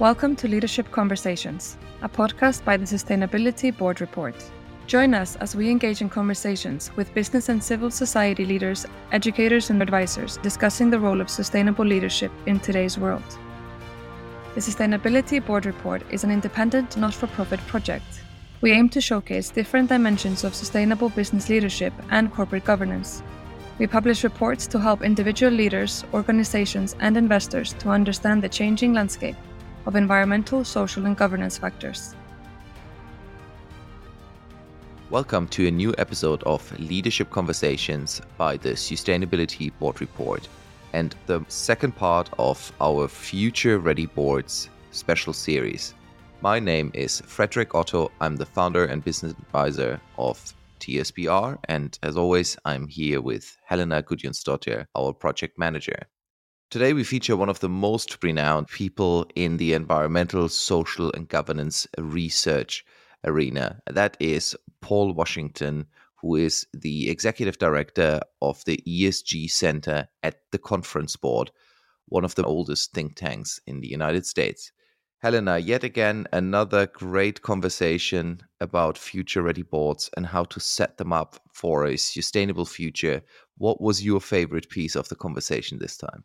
Welcome to Leadership Conversations, a podcast by the Sustainability Board Report. Join us as we engage in conversations with business and civil society leaders, educators, and advisors discussing the role of sustainable leadership in today's world. The Sustainability Board Report is an independent, not for profit project. We aim to showcase different dimensions of sustainable business leadership and corporate governance. We publish reports to help individual leaders, organizations, and investors to understand the changing landscape of environmental, social, and governance factors. Welcome to a new episode of Leadership Conversations by the Sustainability Board Report and the second part of our Future Ready Boards special series. My name is Frederick Otto. I'm the founder and business advisor of TSBR, and as always, I'm here with Helena Gudjonsdottir, our project manager. Today, we feature one of the most renowned people in the environmental, social, and governance research arena. That is Paul Washington, who is the executive director of the ESG Center at the Conference Board, one of the oldest think tanks in the United States. Helena, yet again, another great conversation about future ready boards and how to set them up for a sustainable future. What was your favorite piece of the conversation this time?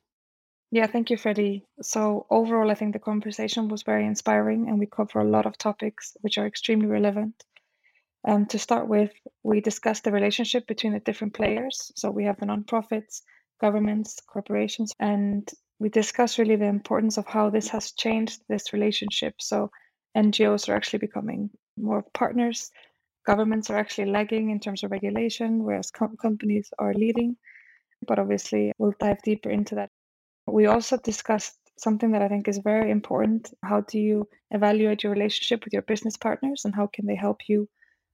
Yeah, thank you, Freddie. So, overall, I think the conversation was very inspiring and we cover a lot of topics which are extremely relevant. Um, to start with, we discussed the relationship between the different players. So, we have the nonprofits, governments, corporations, and we discussed really the importance of how this has changed this relationship. So, NGOs are actually becoming more partners, governments are actually lagging in terms of regulation, whereas com- companies are leading. But obviously, we'll dive deeper into that we also discussed something that I think is very important. How do you evaluate your relationship with your business partners and how can they help you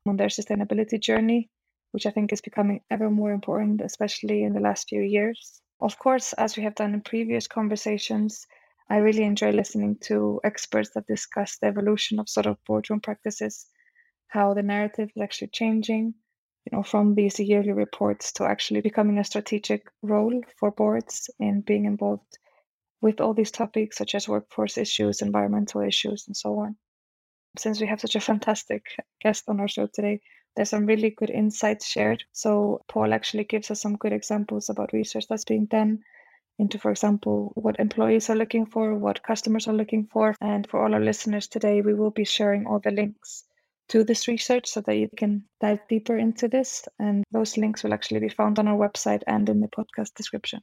on their sustainability journey, which I think is becoming ever more important, especially in the last few years. Of course, as we have done in previous conversations, I really enjoy listening to experts that discuss the evolution of sort of boardroom practices, how the narrative is actually changing, you know, from these yearly reports to actually becoming a strategic role for boards in being involved with all these topics such as workforce issues, environmental issues, and so on. Since we have such a fantastic guest on our show today, there's some really good insights shared. So Paul actually gives us some good examples about research that's being done into, for example, what employees are looking for, what customers are looking for. And for all our listeners today, we will be sharing all the links to this research so that you can dive deeper into this. And those links will actually be found on our website and in the podcast description.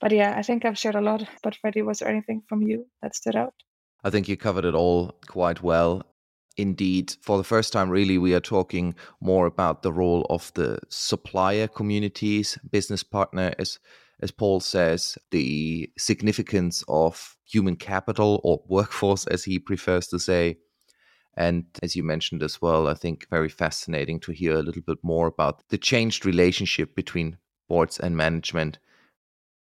But yeah, I think I've shared a lot. But Freddie, was there anything from you that stood out? I think you covered it all quite well. Indeed, for the first time, really, we are talking more about the role of the supplier communities, business partner, as as Paul says, the significance of human capital or workforce, as he prefers to say, and as you mentioned as well, I think very fascinating to hear a little bit more about the changed relationship between boards and management.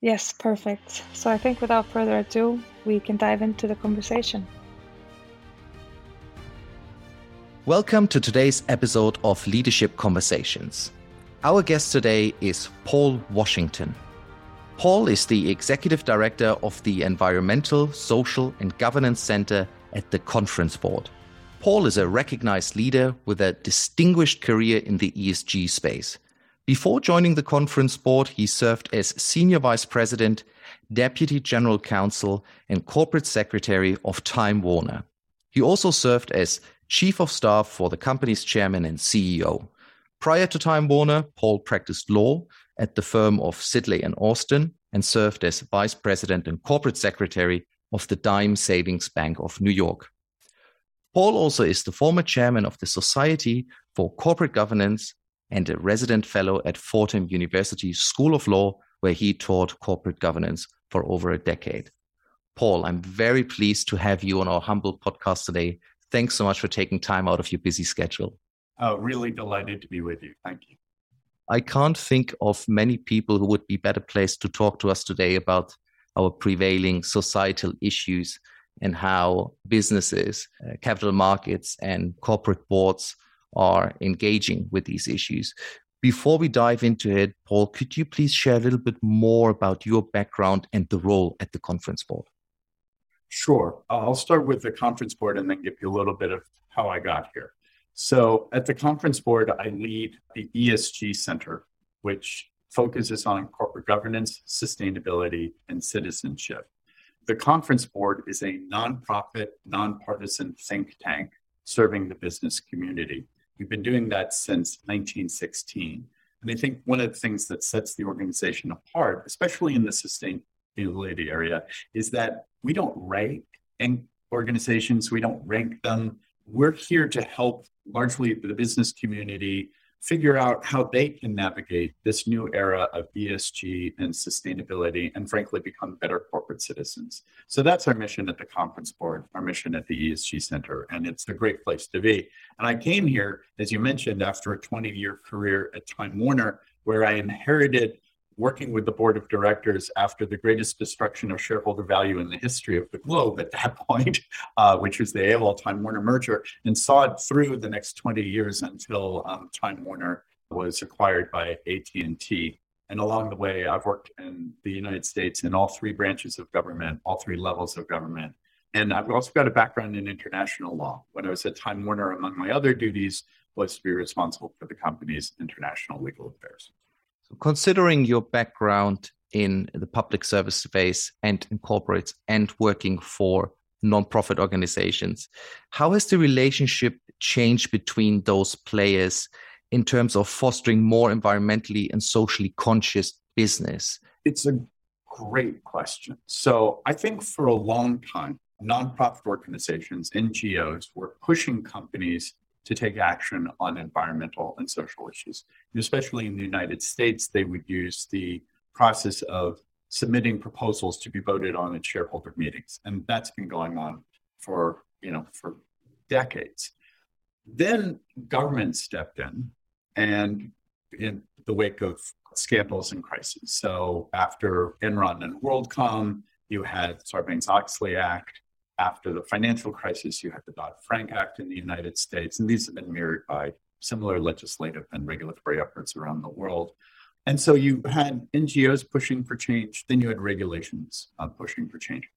Yes, perfect. So I think without further ado, we can dive into the conversation. Welcome to today's episode of Leadership Conversations. Our guest today is Paul Washington. Paul is the Executive Director of the Environmental, Social, and Governance Center at the Conference Board. Paul is a recognized leader with a distinguished career in the ESG space. Before joining the conference board, he served as Senior Vice President, Deputy General Counsel, and Corporate Secretary of Time Warner. He also served as Chief of Staff for the company's chairman and CEO. Prior to Time Warner, Paul practiced law at the firm of Sidley and Austin and served as Vice President and Corporate Secretary of the Dime Savings Bank of New York. Paul also is the former chairman of the Society for Corporate Governance and a resident fellow at Fordham University School of Law, where he taught corporate governance for over a decade. Paul, I'm very pleased to have you on our humble podcast today. Thanks so much for taking time out of your busy schedule. Oh, really delighted to be with you. Thank you. I can't think of many people who would be better placed to talk to us today about our prevailing societal issues and how businesses, uh, capital markets, and corporate boards are engaging with these issues. Before we dive into it, Paul, could you please share a little bit more about your background and the role at the conference board? Sure. I'll start with the conference board and then give you a little bit of how I got here. So, at the conference board, I lead the ESG Center, which focuses on corporate governance, sustainability, and citizenship. The conference board is a nonprofit, nonpartisan think tank serving the business community. We've been doing that since 1916. And I think one of the things that sets the organization apart, especially in the sustainability area, is that we don't rank organizations, we don't rank them. We're here to help largely the business community figure out how they can navigate this new era of ESG and sustainability and frankly become better corporate citizens. So that's our mission at the conference board, our mission at the ESG Center, and it's a great place to be. And I came here, as you mentioned, after a 20 year career at Time Warner, where I inherited working with the board of directors after the greatest destruction of shareholder value in the history of the globe at that point, uh, which was the AOL Time Warner merger, and saw it through the next 20 years until um, Time Warner was acquired by AT&T. And along the way, I've worked in the United States in all three branches of government, all three levels of government. And I've also got a background in international law. When I was at Time Warner, among my other duties was to be responsible for the company's international legal affairs. Considering your background in the public service space and in corporates and working for nonprofit organizations, how has the relationship changed between those players in terms of fostering more environmentally and socially conscious business? It's a great question. So I think for a long time, nonprofit organizations, NGOs, were pushing companies to take action on environmental and social issues. especially in the United States, they would use the process of submitting proposals to be voted on in shareholder meetings. And that's been going on for, you know, for decades. Then government stepped in and in the wake of scandals and crises. So after Enron and WorldCom, you had Sarbanes-Oxley Act, after the financial crisis, you had the Dodd Frank Act in the United States, and these have been mirrored by similar legislative and regulatory efforts around the world. And so you had NGOs pushing for change, then you had regulations uh, pushing for change.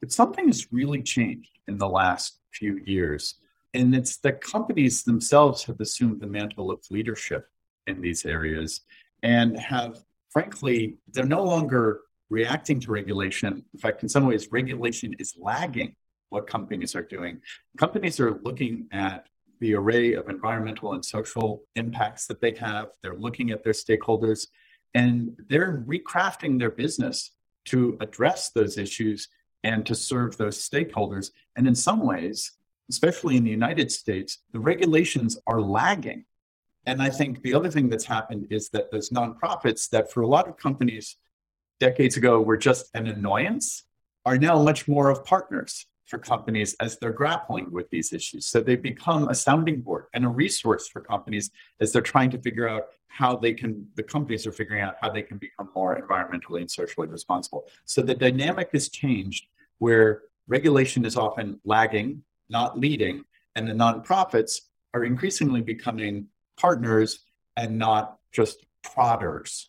But something has really changed in the last few years, and it's that companies themselves have assumed the mantle of leadership in these areas and have, frankly, they're no longer reacting to regulation. In fact, in some ways, regulation is lagging what companies are doing. Companies are looking at the array of environmental and social impacts that they have. They're looking at their stakeholders and they're recrafting their business to address those issues and to serve those stakeholders. And in some ways, especially in the United States, the regulations are lagging. And I think the other thing that's happened is that those nonprofits that for a lot of companies decades ago were just an annoyance are now much more of partners for companies as they're grappling with these issues. So they become a sounding board and a resource for companies as they're trying to figure out how they can, the companies are figuring out how they can become more environmentally and socially responsible. So the dynamic has changed where regulation is often lagging, not leading, and the nonprofits are increasingly becoming partners and not just prodders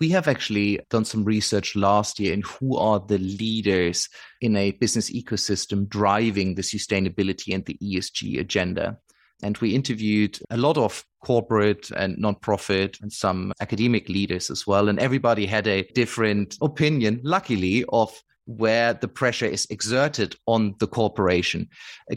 we have actually done some research last year in who are the leaders in a business ecosystem driving the sustainability and the ESG agenda. And we interviewed a lot of corporate and nonprofit and some academic leaders as well. And everybody had a different opinion, luckily, of where the pressure is exerted on the corporation.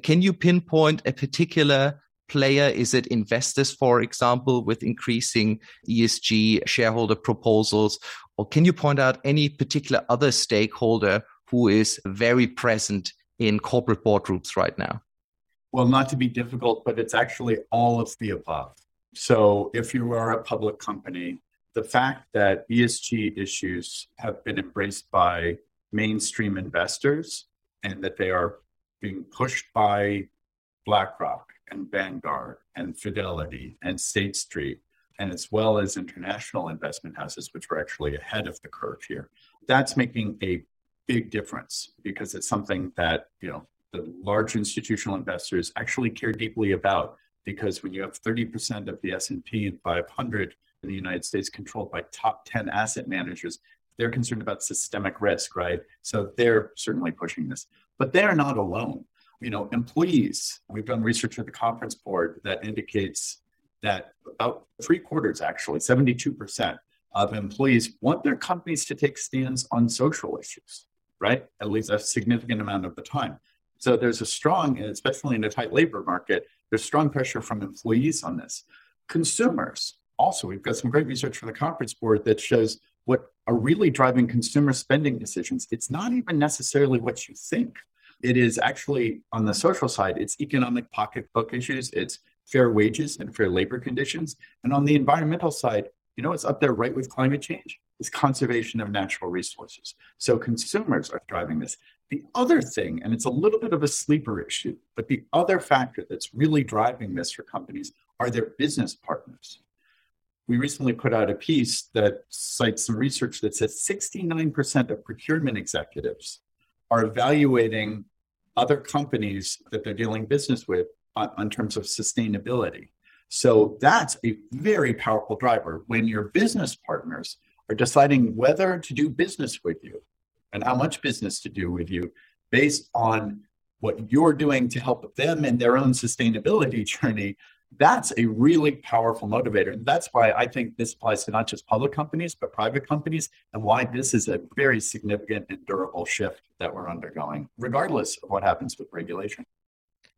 Can you pinpoint a particular player? Is it investors, for example, with increasing ESG shareholder proposals? Or can you point out any particular other stakeholder who is very present in corporate boardrooms right now? Well, not to be difficult, but it's actually all of the above. So if you are a public company, the fact that ESG issues have been embraced by mainstream investors and that they are being pushed by BlackRock and Vanguard and Fidelity and State Street, and as well as international investment houses, which were actually ahead of the curve here. That's making a big difference because it's something that, you know, the large institutional investors actually care deeply about because when you have 30% of the S&P and 500 in the United States controlled by top 10 asset managers, they're concerned about systemic risk, right? So they're certainly pushing this, but they're not alone. You know, employees, we've done research at the conference board that indicates that about three quarters, actually, 72% of employees want their companies to take stands on social issues, right? At least a significant amount of the time. So there's a strong, especially in a tight labor market, there's strong pressure from employees on this. Consumers, also, we've got some great research from the conference board that shows what are really driving consumer spending decisions. It's not even necessarily what you think. It is actually on the social side, it's economic pocketbook issues, it's fair wages and fair labor conditions. And on the environmental side, you know, it's up there right with climate change. It's conservation of natural resources. So consumers are driving this. The other thing, and it's a little bit of a sleeper issue, but the other factor that's really driving this for companies are their business partners. We recently put out a piece that cites some research that says 69% of procurement executives are evaluating other companies that they're dealing business with on, on terms of sustainability. So that's a very powerful driver when your business partners are deciding whether to do business with you and how much business to do with you based on what you're doing to help them in their own sustainability journey. That's a really powerful motivator. And that's why I think this applies to not just public companies, but private companies, and why this is a very significant and durable shift that we're undergoing, regardless of what happens with regulation.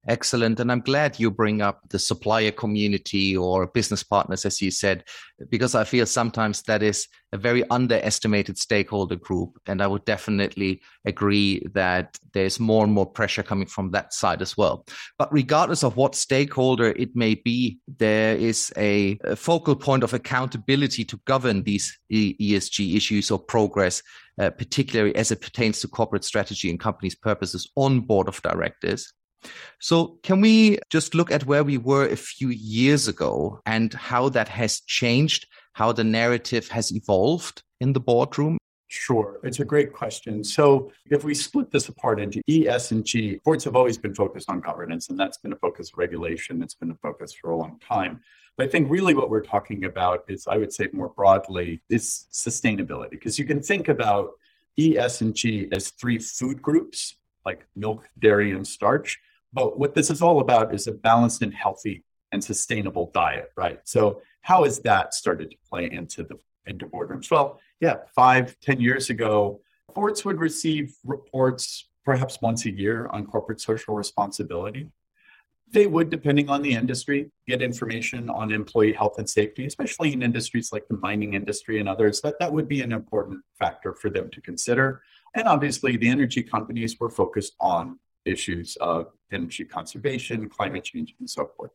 Excellent. And I'm glad you bring up the supplier community or business partners, as you said, because I feel sometimes that is a very underestimated stakeholder group. And I would definitely agree that there's more and more pressure coming from that side as well. But regardless of what stakeholder it may be, there is a, focal point of accountability to govern these ESG issues or progress, uh, particularly as it pertains to corporate strategy and companies' purposes on board of directors. So, can we just look at where we were a few years ago and how that has changed, how the narrative has evolved in the boardroom? Sure. It's a great question. So, if we split this apart into E, S, and G, boards have always been focused on governance, and that's been a focus of regulation. It's been a focus for a long time. But I think really what we're talking about is, I would say more broadly, is sustainability. Because you can think about E, S, and G as three food groups like milk, dairy, and starch. But what this is all about is a balanced and healthy and sustainable diet, right? So how has that started to play into the into boardrooms? Well, yeah, five, ten years ago, boards would receive reports perhaps once a year on corporate social responsibility. They would, depending on the industry, get information on employee health and safety, especially in industries like the mining industry and others. That that would be an important factor for them to consider. And obviously, the energy companies were focused on issues of energy conservation, climate change, and so forth.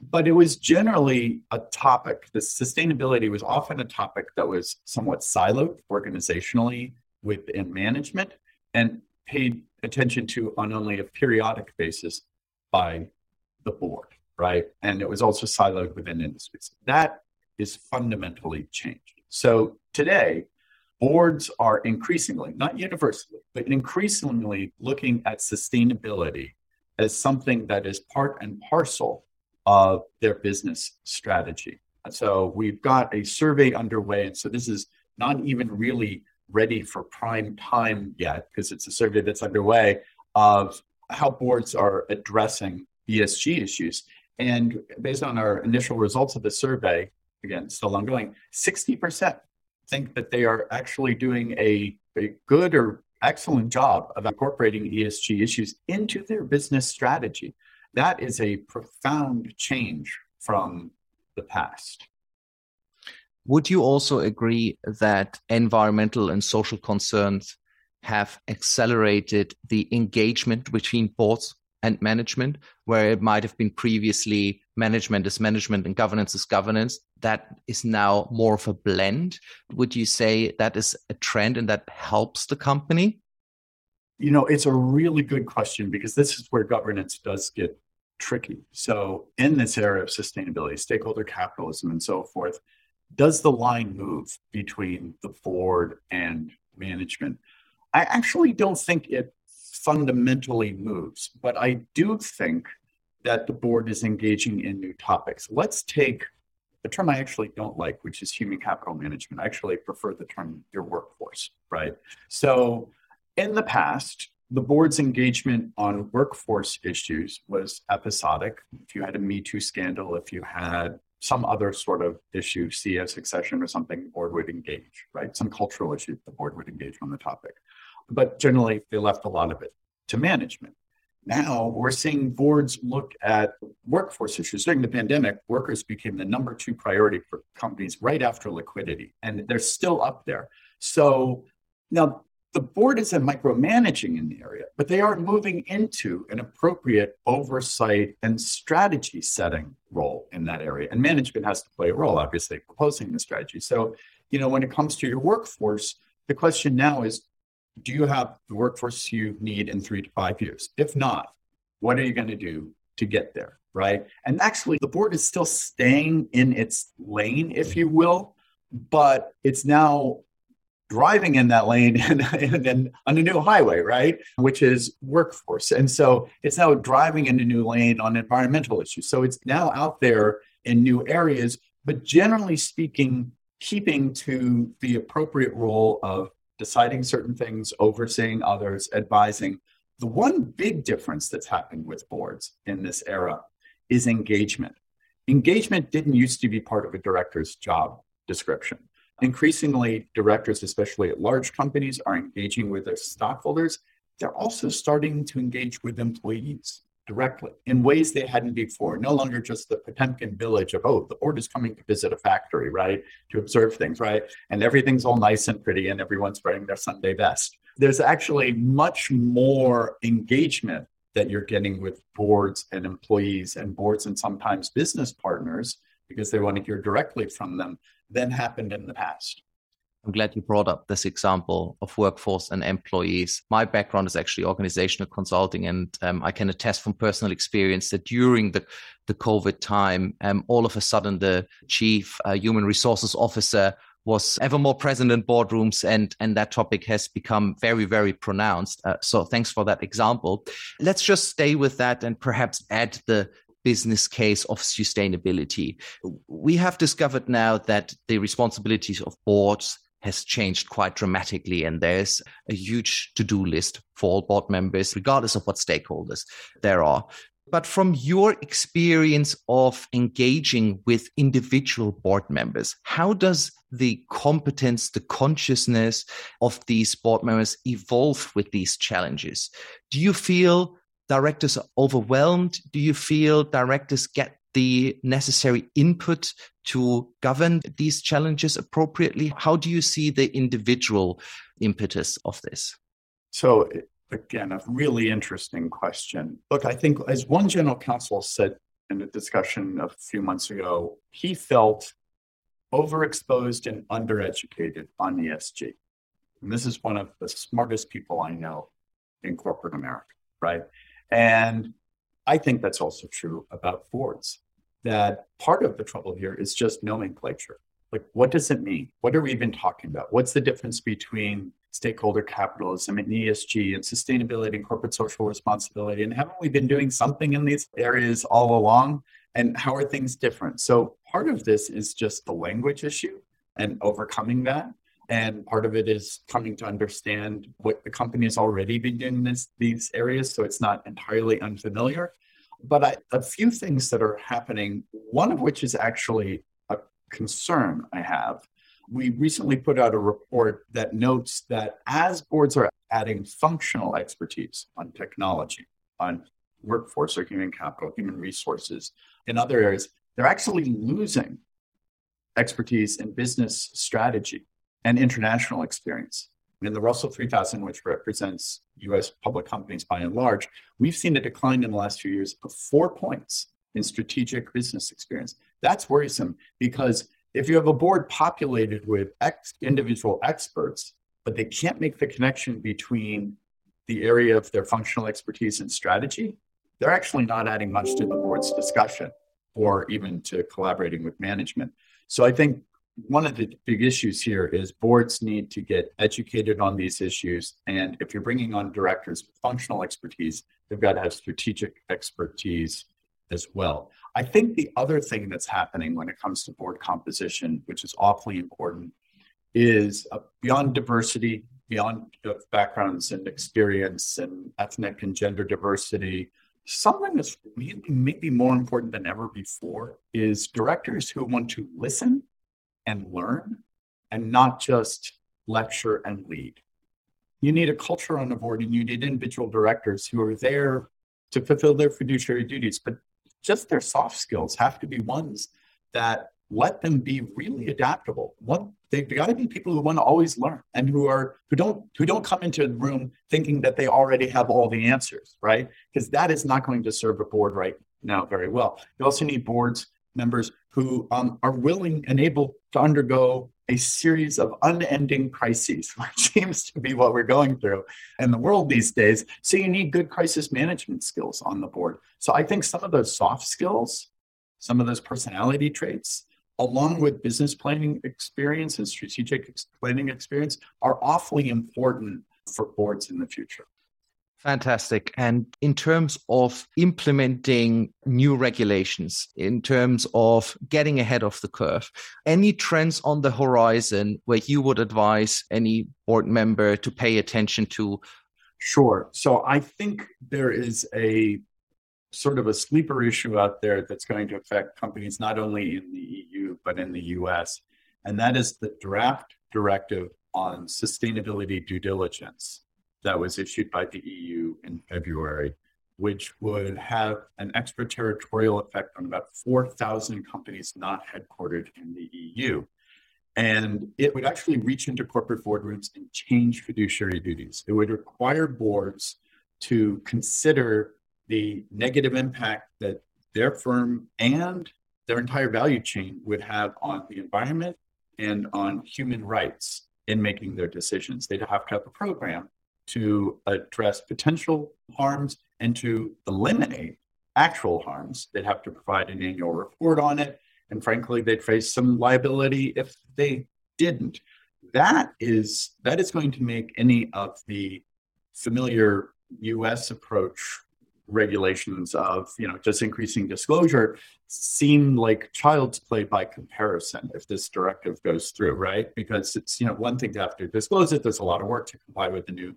But it was generally a topic, the sustainability was often a topic that was somewhat siloed organizationally within management and paid attention to on only a periodic basis by the board, right? And it was also siloed within industries. That is fundamentally changed. So today, boards are increasingly, not universally, but increasingly looking at sustainability as something that is part and parcel of their business strategy. So we've got a survey underway. And so this is not even really ready for prime time yet, because it's a survey that's underway of how boards are addressing ESG issues. And based on our initial results of the survey, again, still ongoing, 60% think that they are actually doing a, a good or excellent job of incorporating ESG issues into their business strategy. That is a profound change from the past. Would you also agree that environmental and social concerns have accelerated the engagement between boards and management, where it might have been previously management is management and governance is governance, that is now more of a blend. Would you say that is a trend and that helps the company? You know, it's a really good question because this is where governance does get tricky. So, in this era of sustainability, stakeholder capitalism, and so forth, does the line move between the board and management? I actually don't think it fundamentally moves, but I do think that the board is engaging in new topics. Let's take a term I actually don't like, which is human capital management. I actually prefer the term your workforce, right? So in the past, the board's engagement on workforce issues was episodic. If you had a Me Too scandal, if you had some other sort of issue, CEO succession or something, the board would engage, right? Some cultural issue, the board would engage on the topic. But generally, they left a lot of it to management. Now we're seeing boards look at workforce issues. During the pandemic, workers became the number two priority for companies right after liquidity, and they're still up there. So now the board isn't micromanaging in the area, but they are moving into an appropriate oversight and strategy setting role in that area. And management has to play a role, obviously, proposing the strategy. So, you know, when it comes to your workforce, the question now is do you have the workforce you need in three to five years? If not, what are you going to do to get there? Right. And actually, the board is still staying in its lane, if you will, but it's now driving in that lane and, and, and, on a new highway, right? Which is workforce. And so it's now driving in a new lane on environmental issues. So it's now out there in new areas, but generally speaking, keeping to the appropriate role of deciding certain things, overseeing others, advising. The one big difference that's happened with boards in this era is engagement. Engagement didn't used to be part of a director's job description. Increasingly, directors, especially at large companies, are engaging with their stockholders. They're also starting to engage with employees directly in ways they hadn't before. No longer just the Potemkin village of, oh, the board is coming to visit a factory, right? To observe things, right? And everything's all nice and pretty and everyone's wearing their Sunday best. There's actually much more engagement that you're getting with boards and employees and boards and sometimes business partners because they want to hear directly from them than happened in the past. I'm glad you brought up this example of workforce and employees. My background is actually organizational consulting, and um, I can attest from personal experience that during the, the COVID time, um, all of a sudden the chief uh, human resources officer was ever more present in boardrooms and and that topic has become very very pronounced uh, so thanks for that example let's just stay with that and perhaps add the business case of sustainability. We have discovered now that the responsibilities of boards has changed quite dramatically and there's a huge to-do list for all board members regardless of what stakeholders there are but from your experience of engaging with individual board members, how does the competence, the consciousness of these board members evolve with these challenges? Do you feel directors are overwhelmed? Do you feel directors get the necessary input to govern these challenges appropriately? How do you see the individual impetus of this? So, again, a really interesting question. Look, I think as one general counsel said in a discussion a few months ago, he felt overexposed and undereducated on ESG. And this is one of the smartest people I know in corporate America, right? And I think that's also true about Fords, that part of the trouble here is just nomenclature. Like, what does it mean? What are we even talking about? What's the difference between stakeholder capitalism and ESG and sustainability and corporate social responsibility? And haven't we been doing something in these areas all along? And how are things different? So, part of this is just the language issue and overcoming that. And part of it is coming to understand what the company has already been doing in this, these areas. So it's not entirely unfamiliar. But I, a few things that are happening, one of which is actually a concern I have. We recently put out a report that notes that as boards are adding functional expertise on technology, on workforce or human capital, human resources, in other areas, they're actually losing expertise in business strategy and international experience. In the Russell 3000, which represents US public companies by and large, we've seen a decline in the last few years of four points in strategic business experience. That's worrisome because if you have a board populated with ex- individual experts, but they can't make the connection between the area of their functional expertise and strategy, they're actually not adding much to the board's discussion or even to collaborating with management. So I think one of the big issues here is boards need to get educated on these issues. And if you're bringing on directors with functional expertise, they've got to have strategic expertise as well. I think the other thing that's happening when it comes to board composition, which is awfully important, is uh, beyond diversity, beyond backgrounds and experience and ethnic and gender diversity. Something that's maybe more important than ever before is directors who want to listen and learn and not just lecture and lead. You need a culture on the board and you need individual directors who are there to fulfill their fiduciary duties, but just their soft skills have to be ones that let them be really adaptable. One, they've got to be people who want to always learn and who are who don't who don't come into the room thinking that they already have all the answers, right? Because that is not going to serve a board right now very well. You also need boards members who um, are willing and able to undergo a series of unending crises, which seems to be what we're going through in the world these days. So you need good crisis management skills on the board. So I think some of those soft skills, some of those personality traits, along with business planning experience and strategic planning experience, are awfully important for boards in the future. Fantastic. And in terms of implementing new regulations, in terms of getting ahead of the curve, any trends on the horizon where you would advise any board member to pay attention to? Sure. So I think there is a sort of a sleeper issue out there that's going to affect companies not only in the EU, but in the US. And that is the draft directive on sustainability due diligence that was issued by the EU in February, which would have an extraterritorial effect on about 4,000 companies not headquartered in the EU. And it would actually reach into corporate boardrooms and change fiduciary duties. It would require boards to consider the negative impact that their firm and their entire value chain would have on the environment and on human rights in making their decisions. They'd have to have a program to address potential harms and to eliminate actual harms. They'd have to provide an annual report on it. And frankly, they'd face some liability if they didn't. That is that is going to make any of the familiar US approach regulations of you know just increasing disclosure seem like child's play by comparison if this directive goes through right because it's you know one thing to have to disclose it there's a lot of work to comply with the new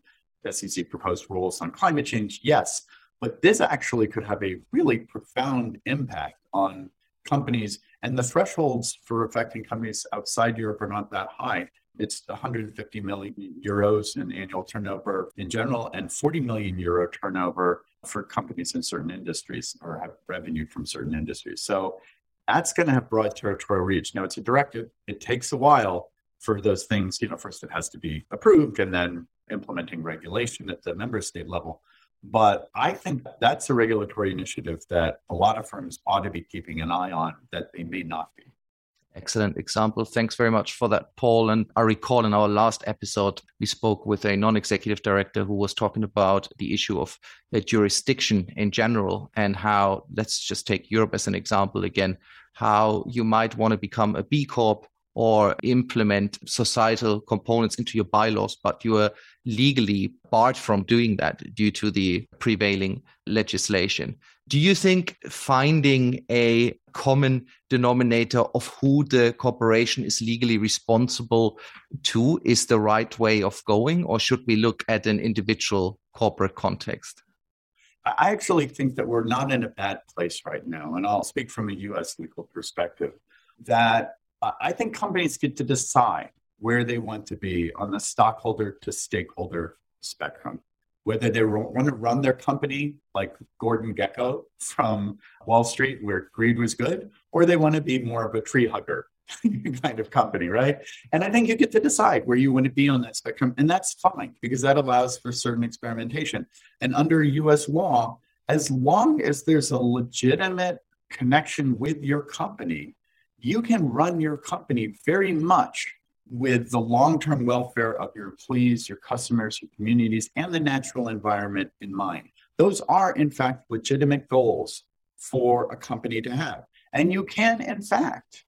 SEC proposed rules on climate change, yes, but this actually could have a really profound impact on companies. And the thresholds for affecting companies outside Europe are not that high. It's 150 million euros in annual turnover in general and 40 million euro turnover for companies in certain industries or have revenue from certain industries. So that's going to have broad territorial reach. Now, it's a directive, it takes a while for those things. You know, first it has to be approved and then implementing regulation at the member state level. But I think that's a regulatory initiative that a lot of firms ought to be keeping an eye on that they may not be. Excellent example. Thanks very much for that, Paul. And I recall in our last episode, we spoke with a non executive director who was talking about the issue of uh, jurisdiction in general and how, let's just take Europe as an example again, how you might want to become a B Corp or implement societal components into your bylaws, but you are legally barred from doing that due to the prevailing legislation. Do you think finding a common denominator of who the corporation is legally responsible to is the right way of going, or should we look at an individual corporate context? I actually think that we're not in a bad place right now. And I'll speak from a US legal perspective that I think companies get to decide where they want to be on the stockholder to stakeholder spectrum. Whether they want to run their company like Gordon Gekko from Wall Street, where greed was good, or they want to be more of a tree hugger kind of company, right? And I think you get to decide where you want to be on that spectrum. And that's fine because that allows for certain experimentation. And under US law, as long as there's a legitimate connection with your company, you can run your company very much with the long term welfare of your employees, your customers, your communities, and the natural environment in mind. Those are, in fact, legitimate goals for a company to have. And you can, in fact,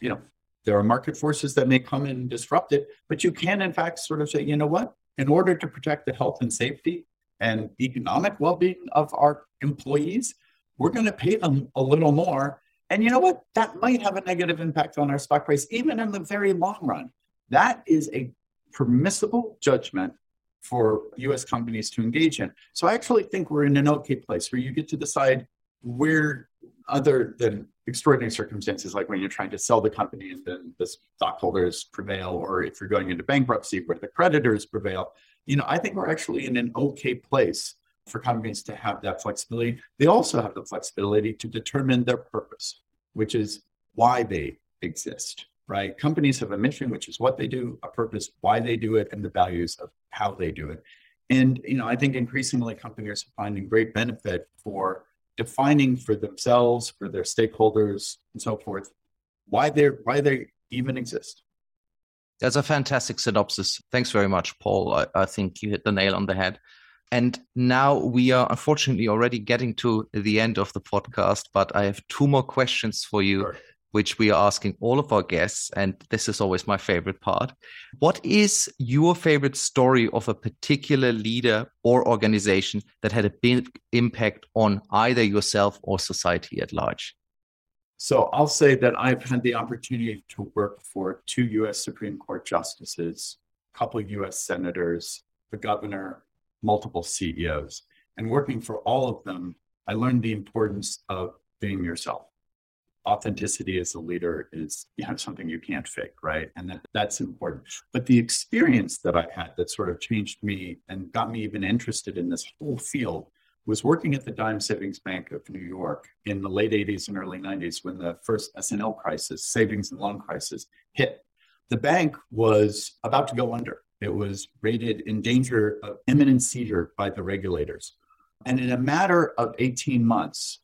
you know, there are market forces that may come and disrupt it, but you can, in fact, sort of say, you know what? In order to protect the health and safety and economic well being of our employees, we're going to pay them a little more. And you know what? That might have a negative impact on our stock price, even in the very long run. That is a permissible judgment for US companies to engage in. So I actually think we're in an okay place where you get to decide where, other than extraordinary circumstances like when you're trying to sell the company and then the stockholders prevail, or if you're going into bankruptcy where the creditors prevail, you know, I think we're actually in an okay place for companies to have that flexibility. They also have the flexibility to determine their purpose, which is why they exist, right? Companies have a mission, which is what they do, a purpose, why they do it, and the values of how they do it. And, you know, I think increasingly companies are finding great benefit for defining for themselves, for their stakeholders, and so forth, why they're why they even exist. That's a fantastic synopsis. Thanks very much, Paul. I, I, think you hit the nail on the head. And now we are unfortunately already getting to the end of the podcast, but I have two more questions for you, sure. which we are asking all of our guests. And this is always my favorite part. What is your favorite story of a particular leader or organization that had a big impact on either yourself or society at large? So I'll say that I've had the opportunity to work for two US Supreme Court justices, a couple of US senators, the governor, multiple CEOs. And working for all of them, I learned the importance of being yourself. Authenticity as a leader is you know, something you can't fake, right? And that, that's important. But the experience that I had that sort of changed me and got me even interested in this whole field was working at the Dime Savings Bank of New York in the late 80s and early 90s when the first S&L crisis, savings and loan crisis, hit. The bank was about to go under. It was rated in danger of imminent seizure by the regulators. And in a matter of 18 months,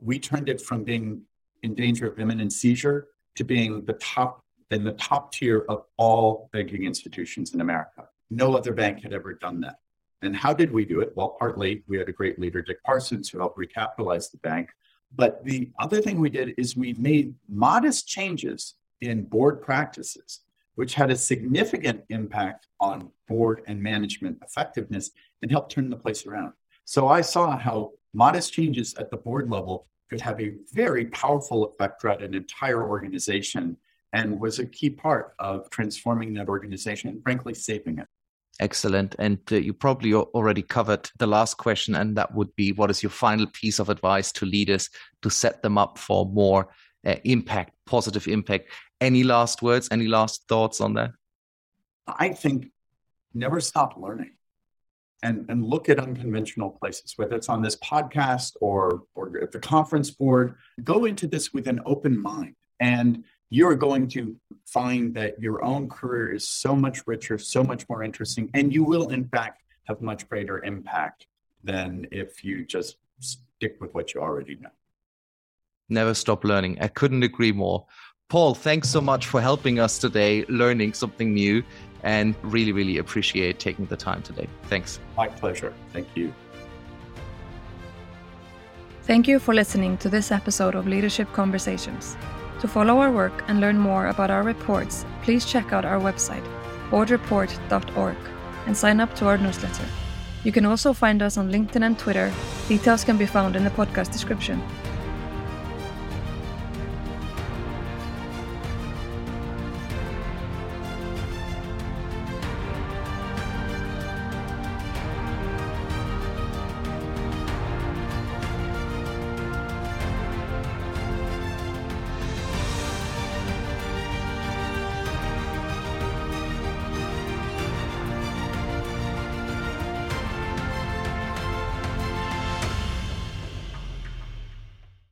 we turned it from being in danger of imminent seizure to being the top in the top tier of all banking institutions in America. No other bank had ever done that. And how did we do it? Well, partly we had a great leader, Dick Parsons, who helped recapitalize the bank. But the other thing we did is we made modest changes in board practices, which had a significant impact on board and management effectiveness and helped turn the place around. So I saw how modest changes at the board level could have a very powerful effect throughout an entire organization and was a key part of transforming that organization and frankly saving it. Excellent. And uh, you probably already covered the last question, and that would be what is your final piece of advice to leaders to set them up for more uh, impact, positive impact? Any last words, any last thoughts on that? I think never stop learning and, and look at unconventional places, whether it's on this podcast or, or at the conference board. Go into this with an open mind. And you're going to find that your own career is so much richer, so much more interesting, and you will, in fact, have much greater impact than if you just stick with what you already know. Never stop learning. I couldn't agree more. Paul, thanks so much for helping us today, learning something new, and really, really appreciate taking the time today. Thanks. My pleasure. Thank you. Thank you for listening to this episode of Leadership Conversations. To follow our work and learn more about our reports, please check out our website, boardreport.org, and sign up to our newsletter. You can also find us on LinkedIn and Twitter. Details can be found in the podcast description.